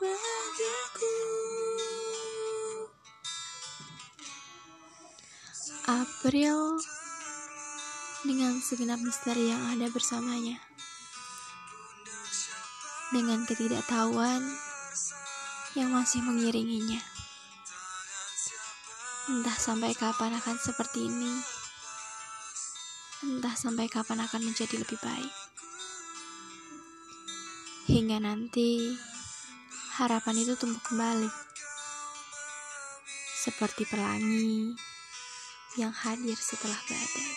bahagiaku April dengan segenap misteri yang ada bersamanya. Dengan ketidaktahuan yang masih mengiringinya. Entah sampai kapan akan seperti ini. Entah sampai kapan akan menjadi lebih baik. Hingga nanti harapan itu tumbuh kembali. Seperti pelangi yang hadir setelah badai.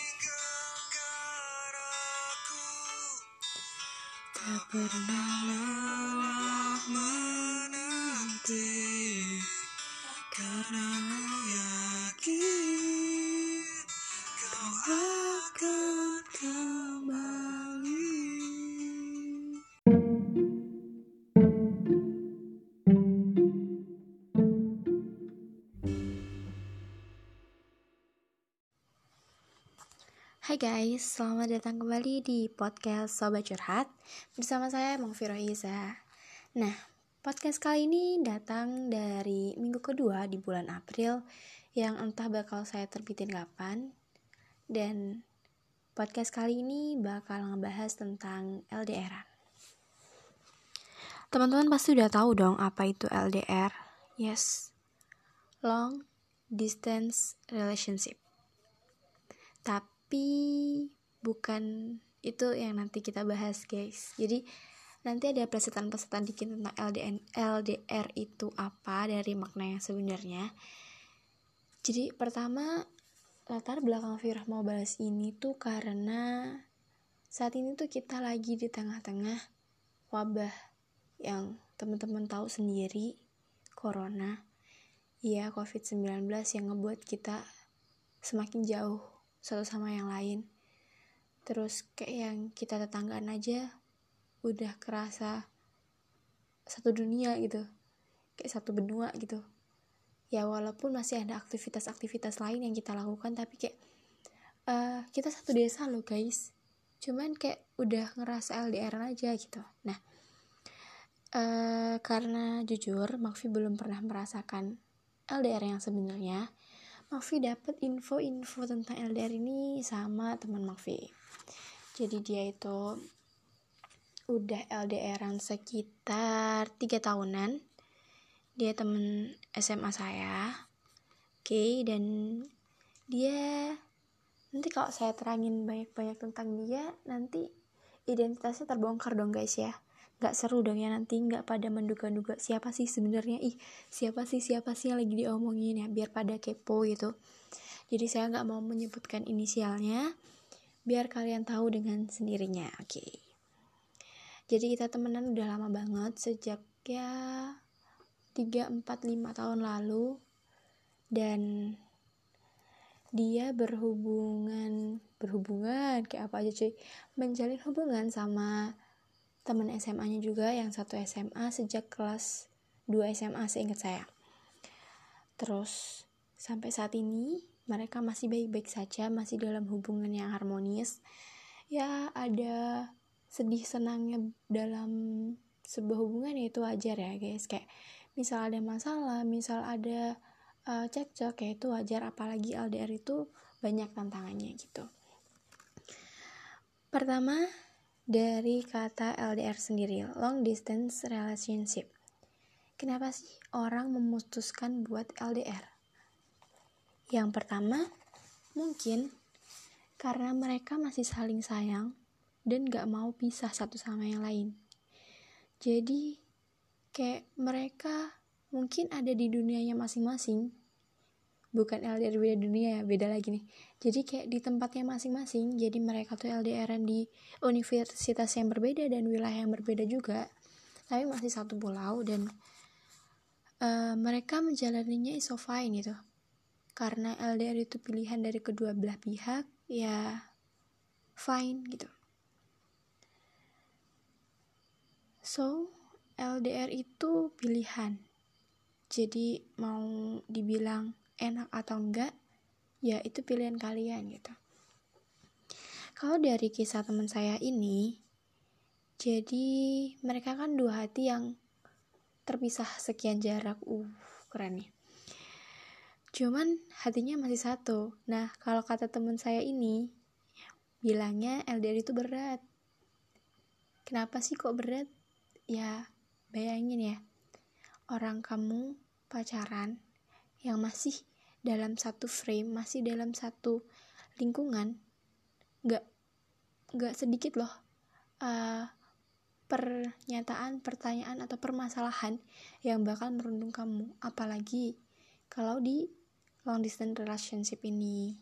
Tak pernah lelah menanti Karena yakin kau Hai guys, selamat datang kembali di podcast Sobat Curhat. Bersama saya Mangfiro Iza. Nah, podcast kali ini datang dari minggu kedua di bulan April Yang entah bakal saya terbitin kapan. Dan podcast kali ini bakal ngebahas tentang LDR Teman-teman pasti udah tahu dong apa itu LDR Yes, Long Distance Relationship. Tapi tapi bukan itu yang nanti kita bahas guys. Jadi nanti ada pesetan-pesetan dikit tentang LDN, LDR itu apa dari makna yang sebenarnya. Jadi pertama latar belakang Firah mau bahas ini tuh karena saat ini tuh kita lagi di tengah-tengah wabah yang teman-teman tahu sendiri corona. Ya covid-19 yang ngebuat kita semakin jauh satu sama yang lain. Terus kayak yang kita tetanggaan aja udah kerasa satu dunia gitu. Kayak satu benua gitu. Ya walaupun masih ada aktivitas-aktivitas lain yang kita lakukan tapi kayak uh, kita satu desa loh guys. Cuman kayak udah ngerasa LDR aja gitu. Nah uh, karena jujur Makfi belum pernah merasakan LDR yang sebenarnya Makfi dapat info-info tentang LDR ini sama teman Makfi. Jadi dia itu udah LDRan sekitar tiga tahunan. Dia temen SMA saya. Oke, okay, dan dia nanti kalau saya terangin banyak-banyak tentang dia, nanti identitasnya terbongkar dong guys ya nggak seru dong ya nanti nggak pada menduga-duga siapa sih sebenarnya ih siapa sih siapa sih yang lagi diomongin ya biar pada kepo gitu. Jadi saya nggak mau menyebutkan inisialnya biar kalian tahu dengan sendirinya oke. Okay. jadi kita temenan udah lama banget sejak ya 3, 4, 5 tahun lalu. Dan dia berhubungan berhubungan kayak apa aja cuy? Menjalin hubungan sama teman SMA-nya juga yang satu SMA sejak kelas 2 SMA seingat saya. Terus sampai saat ini mereka masih baik-baik saja, masih dalam hubungan yang harmonis. Ya ada sedih senangnya dalam sebuah hubungan ya itu wajar ya guys. Kayak misal ada masalah, misal ada uh, cekcok ya itu wajar apalagi LDR itu banyak tantangannya gitu. Pertama, dari kata LDR sendiri, long distance relationship. Kenapa sih orang memutuskan buat LDR? Yang pertama, mungkin karena mereka masih saling sayang dan gak mau pisah satu sama yang lain. Jadi, kayak mereka mungkin ada di dunianya masing-masing, bukan LDR beda dunia ya beda lagi nih. Jadi kayak di tempatnya masing-masing jadi mereka tuh LDRan di universitas yang berbeda dan wilayah yang berbeda juga. Tapi masih satu pulau dan uh, mereka menjalaninya is so fine gitu. Karena LDR itu pilihan dari kedua belah pihak ya fine gitu. So LDR itu pilihan. Jadi mau dibilang enak atau enggak ya itu pilihan kalian gitu kalau dari kisah teman saya ini jadi mereka kan dua hati yang terpisah sekian jarak uh keren nih Cuman hatinya masih satu. Nah, kalau kata teman saya ini, bilangnya LDR itu berat. Kenapa sih kok berat? Ya, bayangin ya. Orang kamu pacaran yang masih dalam satu frame, masih dalam satu lingkungan, gak, gak sedikit loh uh, pernyataan, pertanyaan, atau permasalahan yang bakal merundung kamu. Apalagi kalau di long distance relationship ini.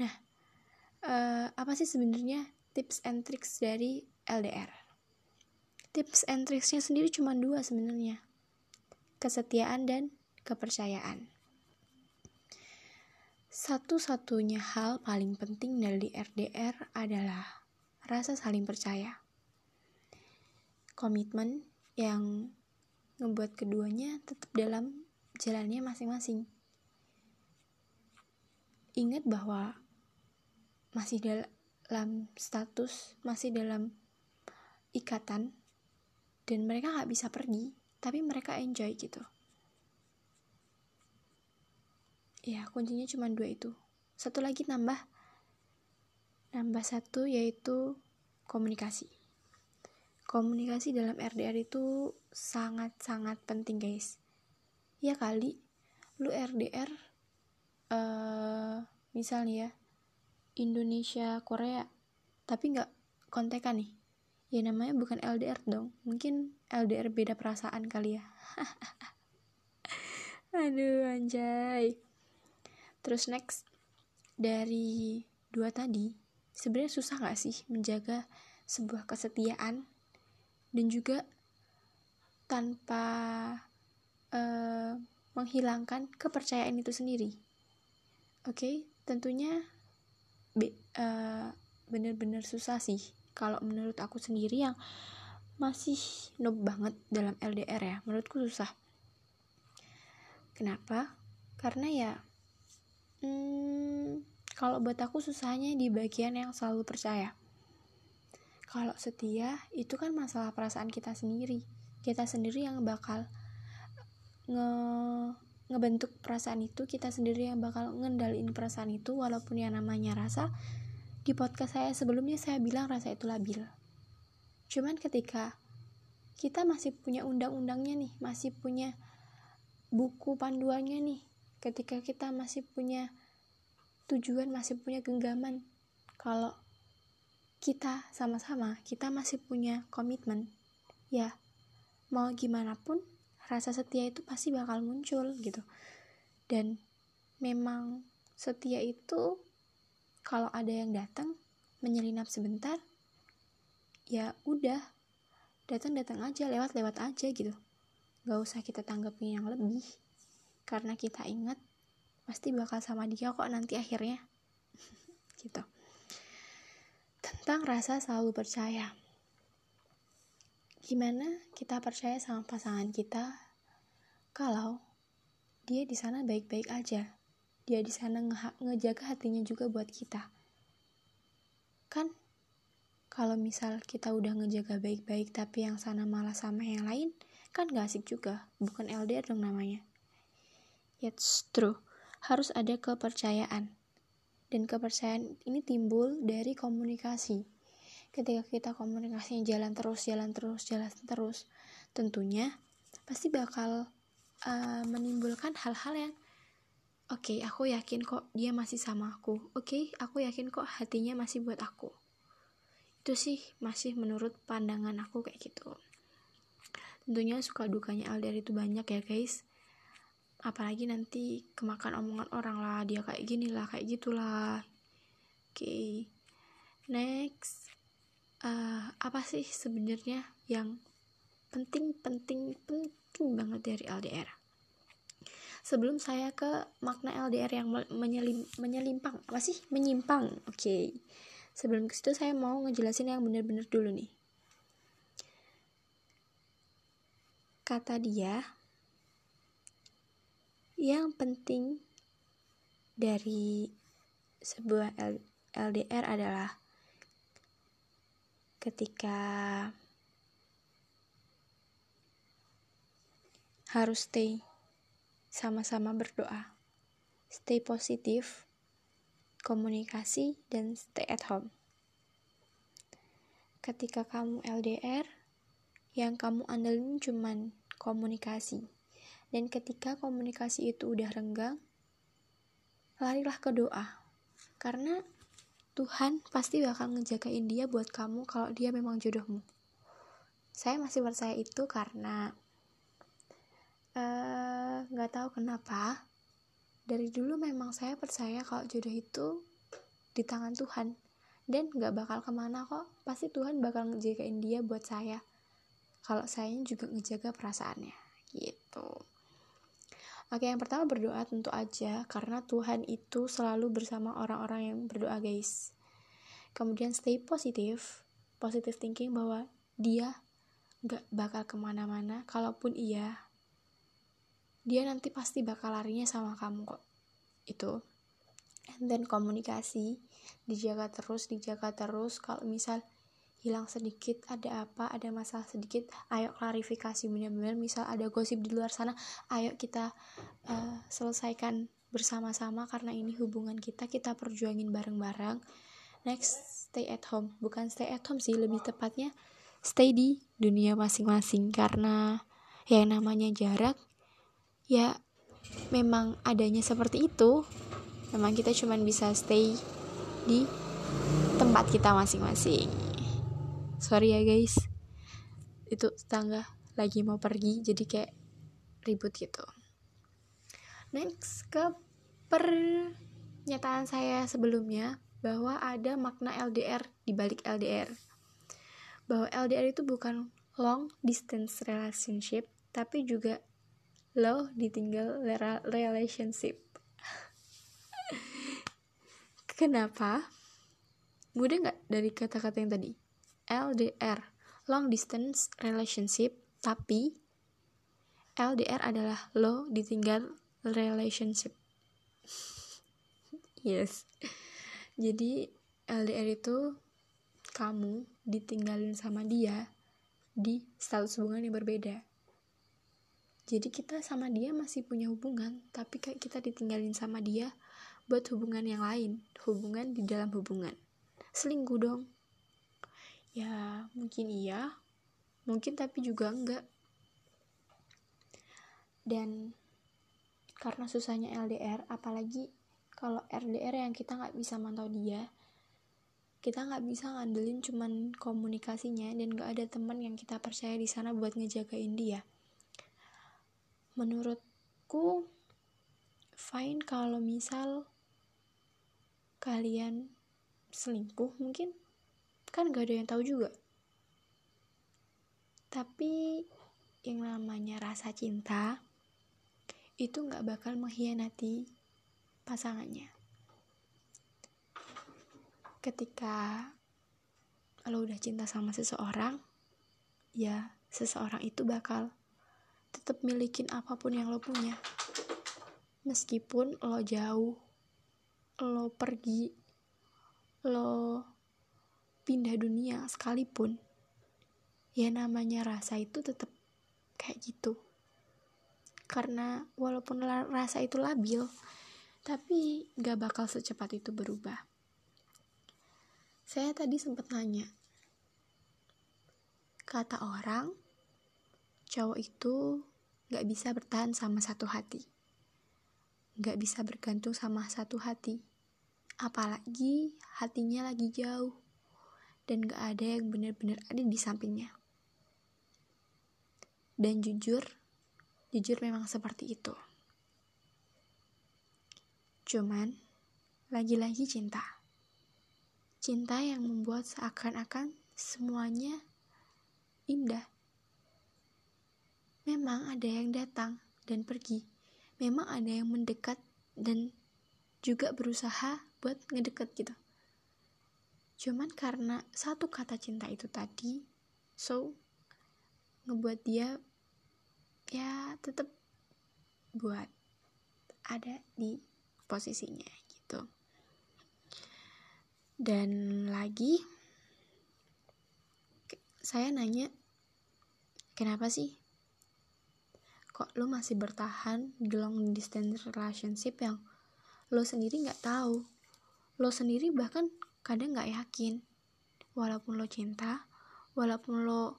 Nah, uh, apa sih sebenarnya tips and tricks dari LDR? Tips and tricksnya sendiri cuma dua sebenarnya. Kesetiaan dan kepercayaan. Satu-satunya hal paling penting dari RDR adalah rasa saling percaya. Komitmen yang membuat keduanya tetap dalam jalannya masing-masing ingat bahwa masih dalam status, masih dalam ikatan, dan mereka nggak bisa pergi, tapi mereka enjoy gitu. Ya, kuncinya cuma dua itu. Satu lagi nambah, nambah satu yaitu komunikasi. Komunikasi dalam RDR itu sangat-sangat penting guys. Ya kali, lu RDR uh, misal nih ya Indonesia Korea tapi nggak kontekan nih ya namanya bukan LDR dong mungkin LDR beda perasaan kali ya aduh anjay terus next dari dua tadi sebenarnya susah nggak sih menjaga sebuah kesetiaan? Dan juga tanpa uh, menghilangkan kepercayaan itu sendiri. Oke, okay, tentunya uh, bener-bener susah sih. Kalau menurut aku sendiri yang masih noob banget dalam LDR ya menurutku susah. Kenapa? Karena ya hmm, kalau buat aku susahnya di bagian yang selalu percaya. Kalau setia itu kan masalah perasaan kita sendiri. Kita sendiri yang bakal nge ngebentuk perasaan itu kita sendiri yang bakal ngendaliin perasaan itu walaupun yang namanya rasa. Di podcast saya sebelumnya saya bilang rasa itu labil. Cuman ketika kita masih punya undang-undangnya nih masih punya buku panduannya nih ketika kita masih punya tujuan masih punya genggaman kalau kita sama-sama kita masih punya komitmen ya mau gimana pun rasa setia itu pasti bakal muncul gitu. Dan memang setia itu kalau ada yang datang menyelinap sebentar ya udah datang datang aja lewat lewat aja gitu. Gak usah kita tanggapin yang lebih karena kita ingat pasti bakal sama dia kok nanti akhirnya gitu tentang rasa selalu percaya Gimana kita percaya sama pasangan kita kalau dia di sana baik-baik aja. Dia di sana nge ngejaga hatinya juga buat kita. Kan kalau misal kita udah ngejaga baik-baik tapi yang sana malah sama yang lain, kan gak asik juga. Bukan LDR dong namanya. It's true. Harus ada kepercayaan. Dan kepercayaan ini timbul dari komunikasi. Ketika kita komunikasinya jalan terus jalan terus jalan terus tentunya pasti bakal uh, menimbulkan hal-hal yang oke okay, aku yakin kok dia masih sama aku. Oke okay, aku yakin kok hatinya masih buat aku. Itu sih masih menurut pandangan aku kayak gitu. Tentunya suka dukanya LDR itu banyak ya guys apalagi nanti kemakan omongan orang lah dia kayak gini lah kayak gitulah oke okay. next uh, apa sih sebenarnya yang penting penting penting banget dari LDR sebelum saya ke makna LDR yang menyelim, menyelimpang apa sih menyimpang oke okay. sebelum ke situ saya mau ngejelasin yang bener-bener dulu nih kata dia yang penting dari sebuah LDR adalah ketika harus stay sama-sama berdoa, stay positif, komunikasi, dan stay at home. Ketika kamu LDR, yang kamu andelin cuman komunikasi. Dan ketika komunikasi itu udah renggang, larilah ke doa. Karena Tuhan pasti bakal ngejagain dia buat kamu kalau dia memang jodohmu. Saya masih percaya itu karena eh, nggak uh, tahu kenapa dari dulu memang saya percaya kalau jodoh itu di tangan Tuhan dan nggak bakal ke mana kok pasti Tuhan bakal ngejagain dia buat saya kalau saya juga ngejaga perasaannya gitu Oke, yang pertama berdoa tentu aja karena Tuhan itu selalu bersama orang-orang yang berdoa, guys. Kemudian stay positif, positive thinking bahwa dia gak bakal ke mana-mana. Kalaupun iya, dia nanti pasti bakal larinya sama kamu kok. Itu. And then komunikasi dijaga terus, dijaga terus. Kalau misal hilang sedikit ada apa ada masalah sedikit ayo klarifikasi benar-benar misal ada gosip di luar sana ayo kita uh, selesaikan bersama-sama karena ini hubungan kita kita perjuangin bareng-bareng. Next stay at home. Bukan stay at home sih lebih tepatnya stay di dunia masing-masing karena yang namanya jarak ya memang adanya seperti itu. Memang kita cuma bisa stay di tempat kita masing-masing sorry ya guys. Itu tetangga lagi mau pergi jadi kayak ribut gitu. Next ke pernyataan saya sebelumnya bahwa ada makna LDR di balik LDR bahwa LDR itu bukan long distance relationship tapi juga low ditinggal relationship. Kenapa? Mudah nggak dari kata-kata yang tadi LDR, long distance relationship, tapi LDR adalah low ditinggal relationship. yes. Jadi LDR itu kamu ditinggalin sama dia di status hubungan yang berbeda. Jadi kita sama dia masih punya hubungan, tapi kayak kita ditinggalin sama dia buat hubungan yang lain, hubungan di dalam hubungan. Selingkuh dong ya mungkin iya. Mungkin tapi juga enggak. Dan karena susahnya LDR apalagi kalau RDR yang kita nggak bisa mantau dia kita nggak bisa ngandelin cuman komunikasinya dan nggak ada teman yang kita percaya di sana buat ngejagain dia. Menurutku fine kalau misal kalian selingkuh mungkin kan gak ada yang tahu juga. Tapi yang namanya rasa cinta itu gak bakal mengkhianati pasangannya. Ketika lo udah cinta sama seseorang ya seseorang itu bakal tetap milikin apa pun yang lo punya. Meskipun lo jauh lo pergi lo pindah dunia sekalipun. Ya namanya rasa itu tetap kayak gitu. Karena walaupun rasa itu labil tapi gak bakal secepat itu berubah. Saya tadi sempat nanya kata orang cowok itu gak bisa bertahan sama satu hati. Gak bisa bergantung sama satu hati. Apalagi hatinya lagi jauh dan gak ada yang benar-benar ada di sampingnya. Dan jujur, jujur memang seperti itu. Cuman, lagi-lagi cinta. Cinta yang membuat seakan-akan semuanya indah. memang ada yang datang dan pergi memang ada yang mendekat dan juga berusaha buat ngedeket gitu cuman karena satu kata cinta itu tadi so ngebuat dia ya tetap buat ada di posisinya gitu. Dan lagi saya nanya kenapa sih? Kok lo masih bertahan di long distance relationship yang lo sendiri nggak tahu? Lo sendiri bahkan kadang nggak yakin. Walaupun lo cinta walaupun lo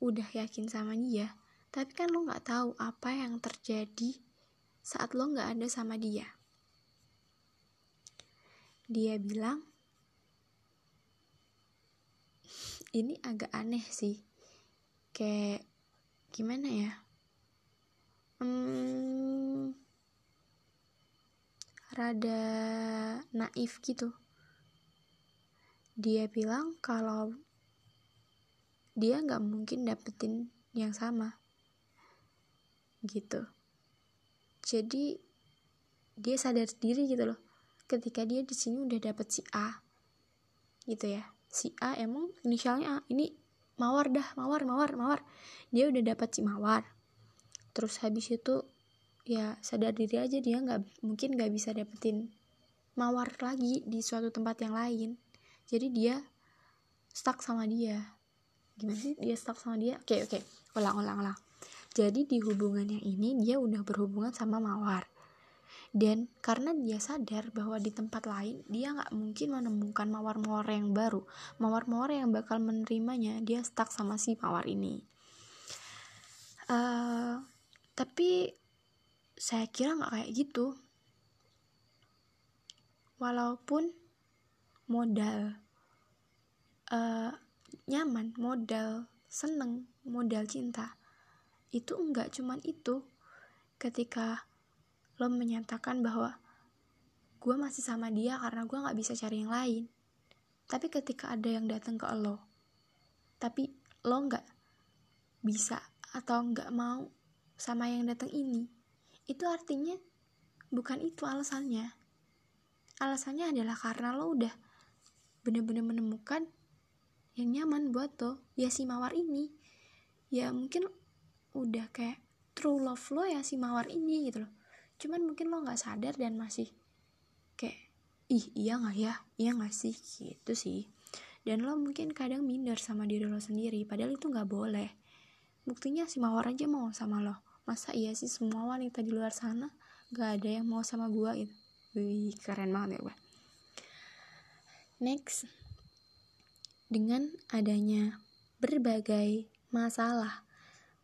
udah yakin sama dia tapi kan lo nggak tahu apa yang terjadi saat lo nggak ada sama dia. Dia bilang ini agak aneh sih. Kayak gimana ya? Hmm, rada naif gitu dia bilang kalau dia nggak mungkin dapetin yang sama. Gitu. Jadi dia sadar diri gitu loh. Ketika dia di sini udah dapet si A gitu ya. Si A emang inisialnya A. Ini mawar dah mawar mawar mawar. Dia udah dapet si mawar. Terus habis itu ya sadar diri aja dia nggak mungkin nggak bisa dapetin mawar lagi di suatu tempat yang lain jadi dia stuck sama dia. Gimana sih? Dia stuck sama dia? Oke oke. Ulang ulang ulang. Jadi di hubungan yang ini dia udah berhubungan sama mawar. Dan karena dia sadar bahwa di tempat lain dia nggak mungkin menemukan mawar-mawar yang baru. Mawar-mawar yang bakal menerimanya dia stuck sama si mawar ini. Uh, tapi saya kira nggak kayak gitu. Walaupun modal uh, nyaman, modal seneng, modal cinta. Itu enggak cuman itu. Ketika lo menyatakan bahwa gue masih sama dia karena gue nggak bisa cari yang lain. Tapi ketika ada yang datang ke lo tapi lo nggak bisa atau nggak mau sama yang datang ini itu artinya bukan itu alasannya. Alasannya adalah karena lo udah bener-bener menemukan yang nyaman buat lo. Ya si mawar ini. Ya mungkin udah kayak true love lo ya si mawar ini gitu loh. Cuman mungkin lo nggak sadar dan masih kayak ih iya nggak ya? Iya nggak sih? Gitu sih. Dan lo mungkin kadang minder sama diri lo sendiri padahal itu nggak boleh. Buktinya si mawar aja mau sama lo. Masa iya sih semua wanita di luar sana gak ada yang mau sama gua gitu? Wih keren banget ya gue Next, dengan adanya berbagai masalah,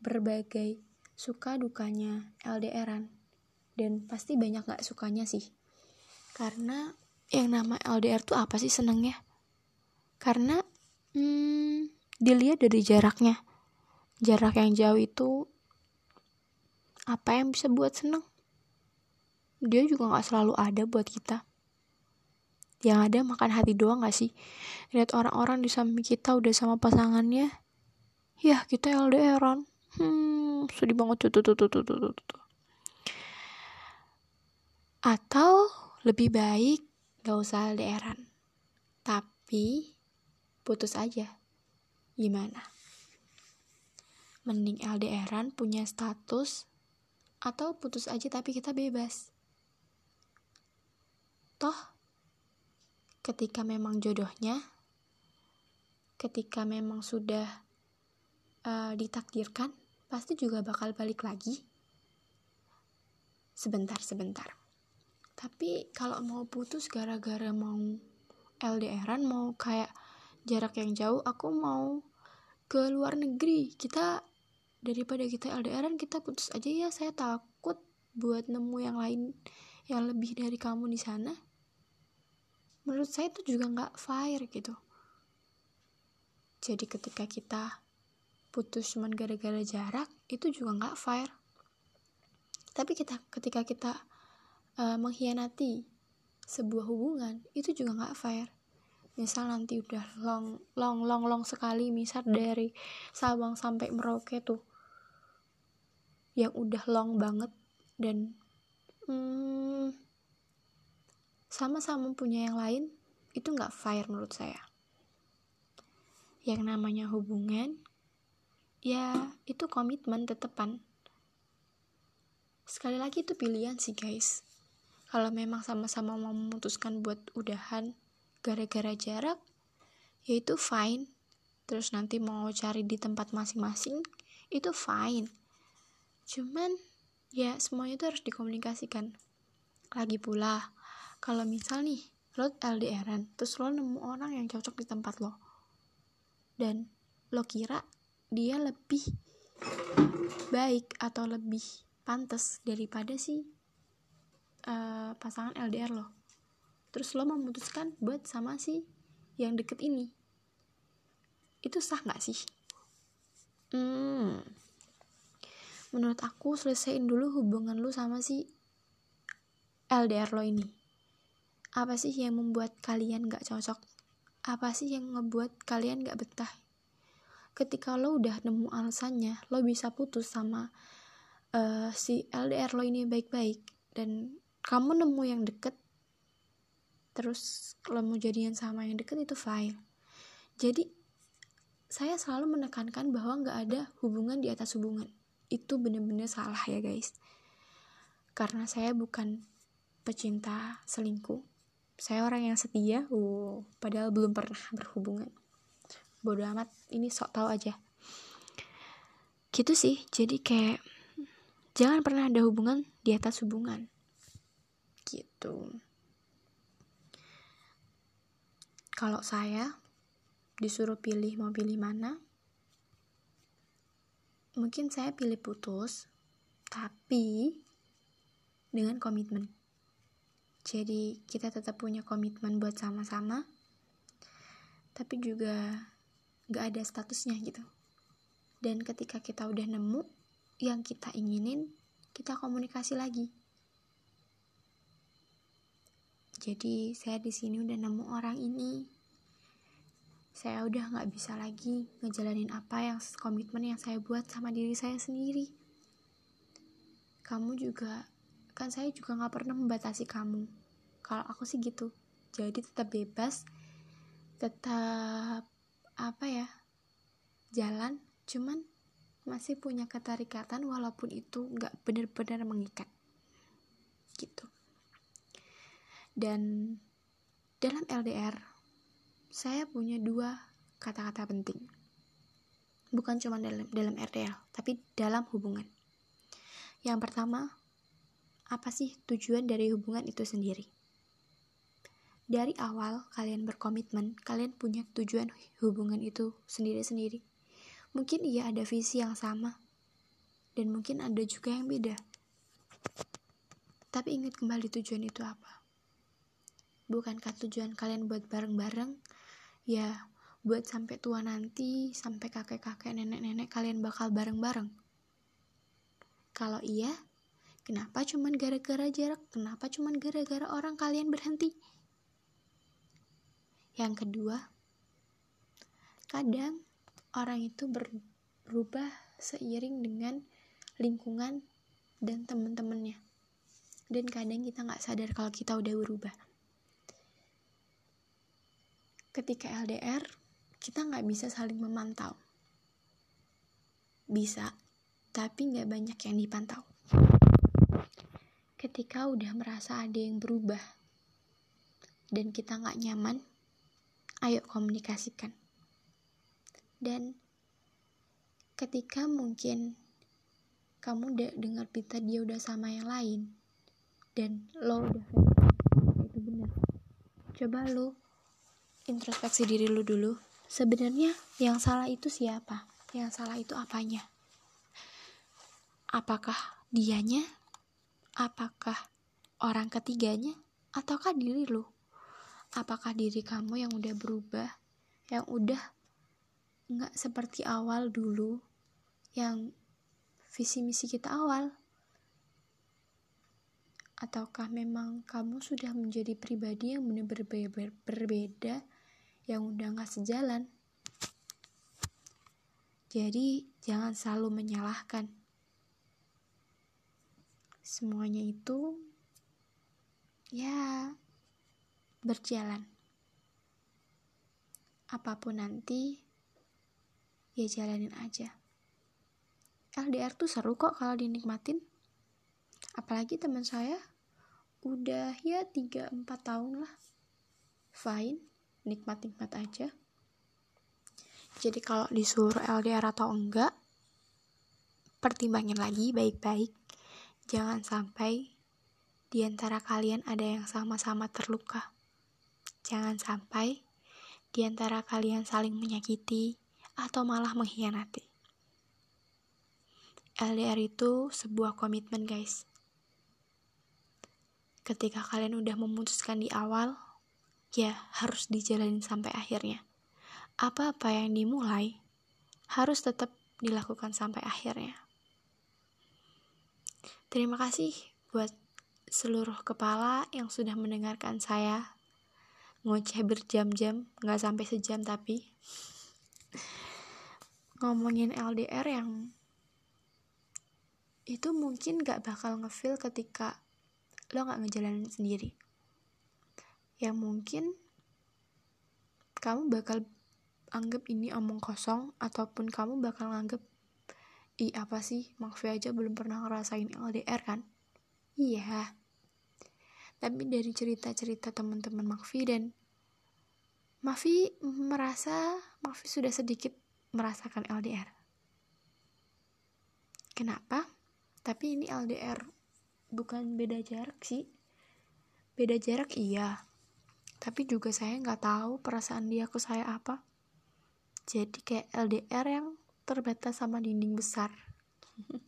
berbagai suka dukanya LDRan, dan pasti banyak gak sukanya sih. Karena yang nama LDR tuh apa sih senengnya? Karena hmm, dilihat dari jaraknya. Jarak yang jauh itu apa yang bisa buat seneng? Dia juga gak selalu ada buat kita yang ada makan hati doang gak sih? Lihat orang-orang di samping kita udah sama pasangannya. Ya kita LDRan hmm sedih banget. Tuh tuh tuh tuh tuh tuh tuh atau lebih baik gak usah LDRan tapi putus aja. Gimana? Mending LDRan punya status atau putus aja tapi kita bebas. Toh ketika memang jodohnya, ketika memang sudah uh, ditakdirkan, pasti juga bakal balik lagi. Sebentar, sebentar. Tapi kalau mau putus gara-gara mau LDRan, mau kayak jarak yang jauh, aku mau ke luar negeri. Kita daripada kita LDRan, kita putus aja ya. Saya takut buat nemu yang lain yang lebih dari kamu di sana menurut saya itu juga nggak fair gitu. Jadi ketika kita putus cuman gara-gara jarak itu juga nggak fair. Tapi kita ketika kita uh, mengkhianati sebuah hubungan itu juga nggak fair. Misal nanti udah long long long long sekali misal dari Sabang sampai Merauke tuh yang udah long banget dan hmm, sama-sama punya yang lain itu nggak fair menurut saya. Yang namanya hubungan ya itu komitmen tetepan. Sekali lagi itu pilihan sih guys. Kalau memang sama-sama mau memutuskan buat udahan gara-gara jarak ya itu fine. Terus nanti mau cari di tempat masing-masing itu fine. Cuman ya semuanya itu harus dikomunikasikan. Lagi pula kalau misal nih lo LDRan terus lo nemu orang yang cocok di tempat lo. Dan lo kira dia lebih baik atau lebih pantas daripada si uh, pasangan LDR lo. Terus lo memutuskan buat sama si yang deket ini. Itu sah nggak sih? Hmm. Menurut aku selesaiin dulu hubungan lu sama si LDR lo ini apa sih yang membuat kalian gak cocok? Apa sih yang ngebuat kalian gak betah? Ketika lo udah nemu alasannya lo bisa putus sama uh, si LDR lo ini baik-baik dan kamu nemu yang deket terus lo mau jadian sama yang deket itu fine. Jadi saya selalu menekankan bahwa nggak ada hubungan di atas hubungan. Itu bener-bener salah ya guys. Karena saya bukan pecinta selingkuh saya orang yang setia uh, padahal belum pernah berhubungan. Bodoh amat ini sok tahu aja. Gitu sih jadi kayak jangan pernah ada hubungan di atas hubungan. Gitu. Kalau saya disuruh pilih mau pilih mana mungkin saya pilih putus tapi dengan komitmen jadi kita tetap punya komitmen buat sama-sama tapi juga gak ada statusnya gitu dan ketika kita udah nemu yang kita inginin kita komunikasi lagi jadi saya di sini udah nemu orang ini saya udah gak bisa lagi ngejalanin apa yang komitmen yang saya buat sama diri saya sendiri. Kamu juga, kan saya juga gak pernah membatasi kamu. Kalau aku sih gitu, jadi tetap bebas, tetap apa ya, jalan, cuman masih punya keterikatan walaupun itu gak benar-benar mengikat. Gitu. Dan dalam LDR saya punya dua kata-kata penting. Bukan cuma dalam, dalam RDL, tapi dalam hubungan. Yang pertama, apa sih tujuan dari hubungan itu sendiri? Dari awal kalian berkomitmen, kalian punya tujuan hubungan itu sendiri-sendiri. Mungkin iya ada visi yang sama, dan mungkin ada juga yang beda. Tapi ingat kembali tujuan itu apa? Bukankah tujuan kalian buat bareng-bareng Ya, buat sampai tua nanti, sampai kakek-kakek, nenek-nenek kalian bakal bareng-bareng. Kalau iya, kenapa cuman gara-gara jarak? Kenapa cuman gara-gara orang kalian berhenti? Yang kedua, kadang orang itu berubah seiring dengan lingkungan dan teman-temannya. Dan kadang kita nggak sadar kalau kita udah berubah. Ketika LDR kita nggak bisa saling memantau. Bisa tapi nggak banyak yang dipantau. Ketika udah merasa ada yang berubah dan kita nggak nyaman ayo komunikasikan dan ketika mungkin kamu udah dengar berita dia udah sama yang lain dan lo udah itu benar coba lo introspeksi diri lu dulu. Sebenarnya yang salah itu siapa? Yang salah itu apanya? Apakah dianya? Apakah orang ketiganya? Ataukah diri lu? Apakah diri kamu yang udah berubah? Yang udah nggak seperti awal dulu? Yang visi misi kita awal? Ataukah memang kamu sudah menjadi pribadi yang benar-benar berbeda yang udah gak sejalan. Jadi, jangan selalu menyalahkan. semuanya itu ya berjalan. Apa pun nanti ya jalanin aja. LDR tuh seru kok kalau dinikmatin. Apalagi teman saya udah ya 3-4 tahun lah. Fine nikmat-nikmat aja. Jadi kalau disuruh LDR atau enggak pertimbangin lagi baik-baik. Jangan sampai di antara kalian ada yang sama-sama terluka jangan sampai di antara kalian saling menyakiti atau malah mengkhianati. LDR itu sebuah komitmen, guys. Ketika kalian udah memutuskan di awal, ya harus dijalanin sampai akhirnya. Apa-apa yang dimulai harus tetap dilakukan sampai akhirnya. Terima kasih buat seluruh kepala yang sudah mendengarkan saya ngoceh berjam-jam nggak sampai sejam tapi. Ngomongin LDR yang itu mungkin gak bakal ngefeel ketika lo gak ngejalanin sendiri. Yang mungkin kamu bakal anggap ini omong kosong ataupun kamu bakal nganggap ih apa sih? Makfi aja belum pernah ngerasain LDR kan? Iya tapi dari cerita-cerita teman-teman Makfi dan Mafi merasa Mafi sudah sedikit merasakan LDR. Kenapa? Tapi ini LDR bukan beda jarak sih. Beda jarak iya. Tapi juga saya nggak tahu perasaan dia ke saya apa. Jadi kayak LDR yang terbatas sama dinding besar.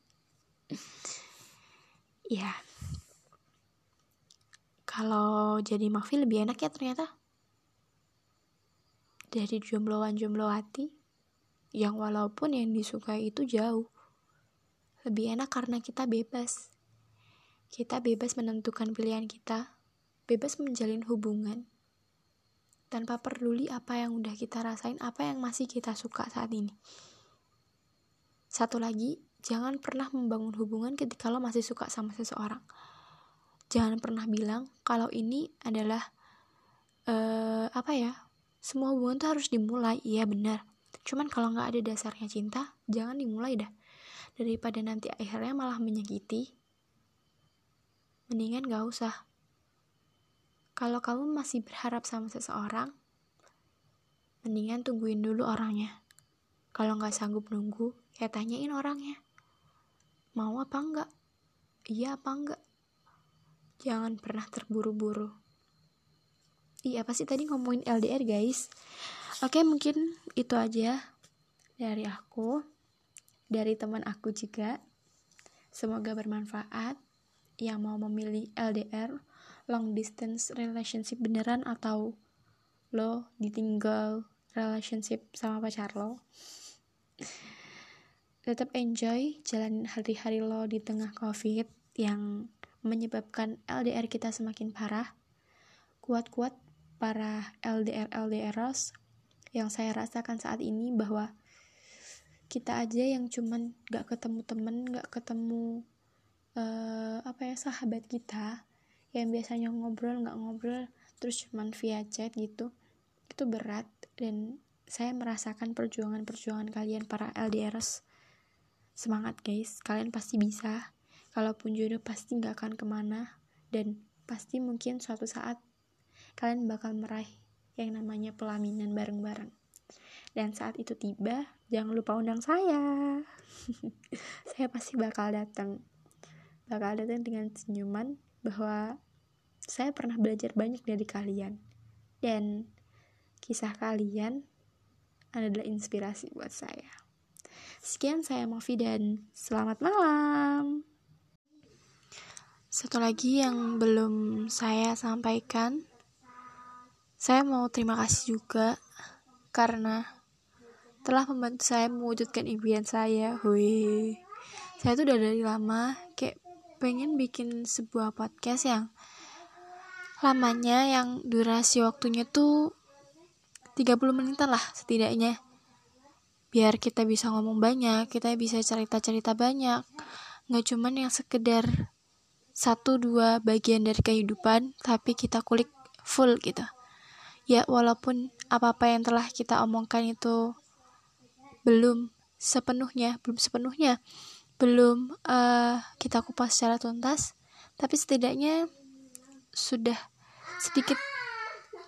Iya. Kalau jadi Mafi lebih enak ya ternyata dari jombloan-jomblowati yang walaupun yang disukai itu jauh. Lebih enak karena kita bebas. Kita bebas menentukan pilihan kita, bebas menjalin hubungan, tanpa peduli apa yang udah kita rasain, apa yang masih kita suka saat ini. Satu lagi, jangan pernah membangun hubungan ketika lo masih suka sama seseorang. Jangan pernah bilang kalau ini adalah uh, apa ya semua hubungan tuh harus dimulai. Iya benar. Cuman kalau nggak ada dasarnya cinta jangan dimulai dah. Daripada nanti akhirnya malah menyakiti. Mendingan gak usah. Kalau kamu masih berharap sama seseorang mendingan tungguin dulu orangnya. Kalau nggak sanggup nunggu ya tanyain orangnya. Mau apa enggak iya apa enggak jangan pernah terburu-buru. Iya apa sih tadi ngomongin LDR guys? Oke mungkin itu aja dari aku Dari teman aku juga. Semoga bermanfaat. Yang mau memilih LDR Long distance relationship beneran atau Lo ditinggal relationship sama pacar lo Tetap enjoy jalanin hari-hari lo di tengah covid Yang menyebabkan LDR kita semakin parah. Kuat-kuat para LDR LDRers yang saya rasakan saat ini bahwa kita aja yang cuman gak ketemu temen gak ketemu uh, apa ya sahabat kita yang biasanya ngobrol gak ngobrol terus cuman via chat gitu itu berat. Dan saya merasakan perjuangan-perjuangan kalian para LDRs semangat guys. Kalian pasti bisa kalaupun jodoh pasti gak akan ke mana dan pasti mungkin suatu saat kalian bakal meraih yang namanya pelaminan bareng-bareng. Dan saat itu tiba, jangan lupa undang saya. saya pasti bakal datang. Bakal datang dengan senyuman bahwa saya pernah belajar banyak dari kalian. Dan kisah kalian adalah inspirasi buat saya. Sekian saya Mafi dan selamat malam. Satu lagi yang belum saya sampaikan saya mau terima kasih juga karena telah membantu saya mewujudkan impian saya. Hui. Saya tuh udah dari lama kayak pengen bikin sebuah podcast yang lamanya yang durasi waktunya tuh 30 menitan lah setidaknya. Biar kita bisa ngomong banyak, kita bisa cerita-cerita banyak. Nggak cuman yang sekedar satu dua bagian dari kehidupan tapi kita kulik full gitu. Ya walaupun apa-apa yang telah kita omongkan itu belum sepenuhnya belum sepenuhnya belum uh, kita kupas secara tuntas tapi setidaknya sudah sedikit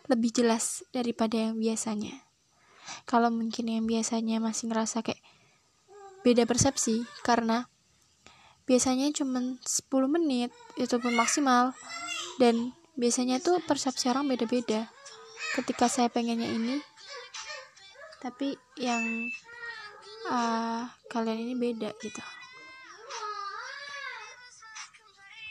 lebih jelas daripada yang biasanya. Kalau mungkin yang biasanya masih ngerasa kayak beda persepsi karena biasanya cuma 10 menit itu pun maksimal. Dan biasanya tuh persepsi orang beda-beda. Ketika saya pengennya ini tapi yang uh, kalian ini beda gitu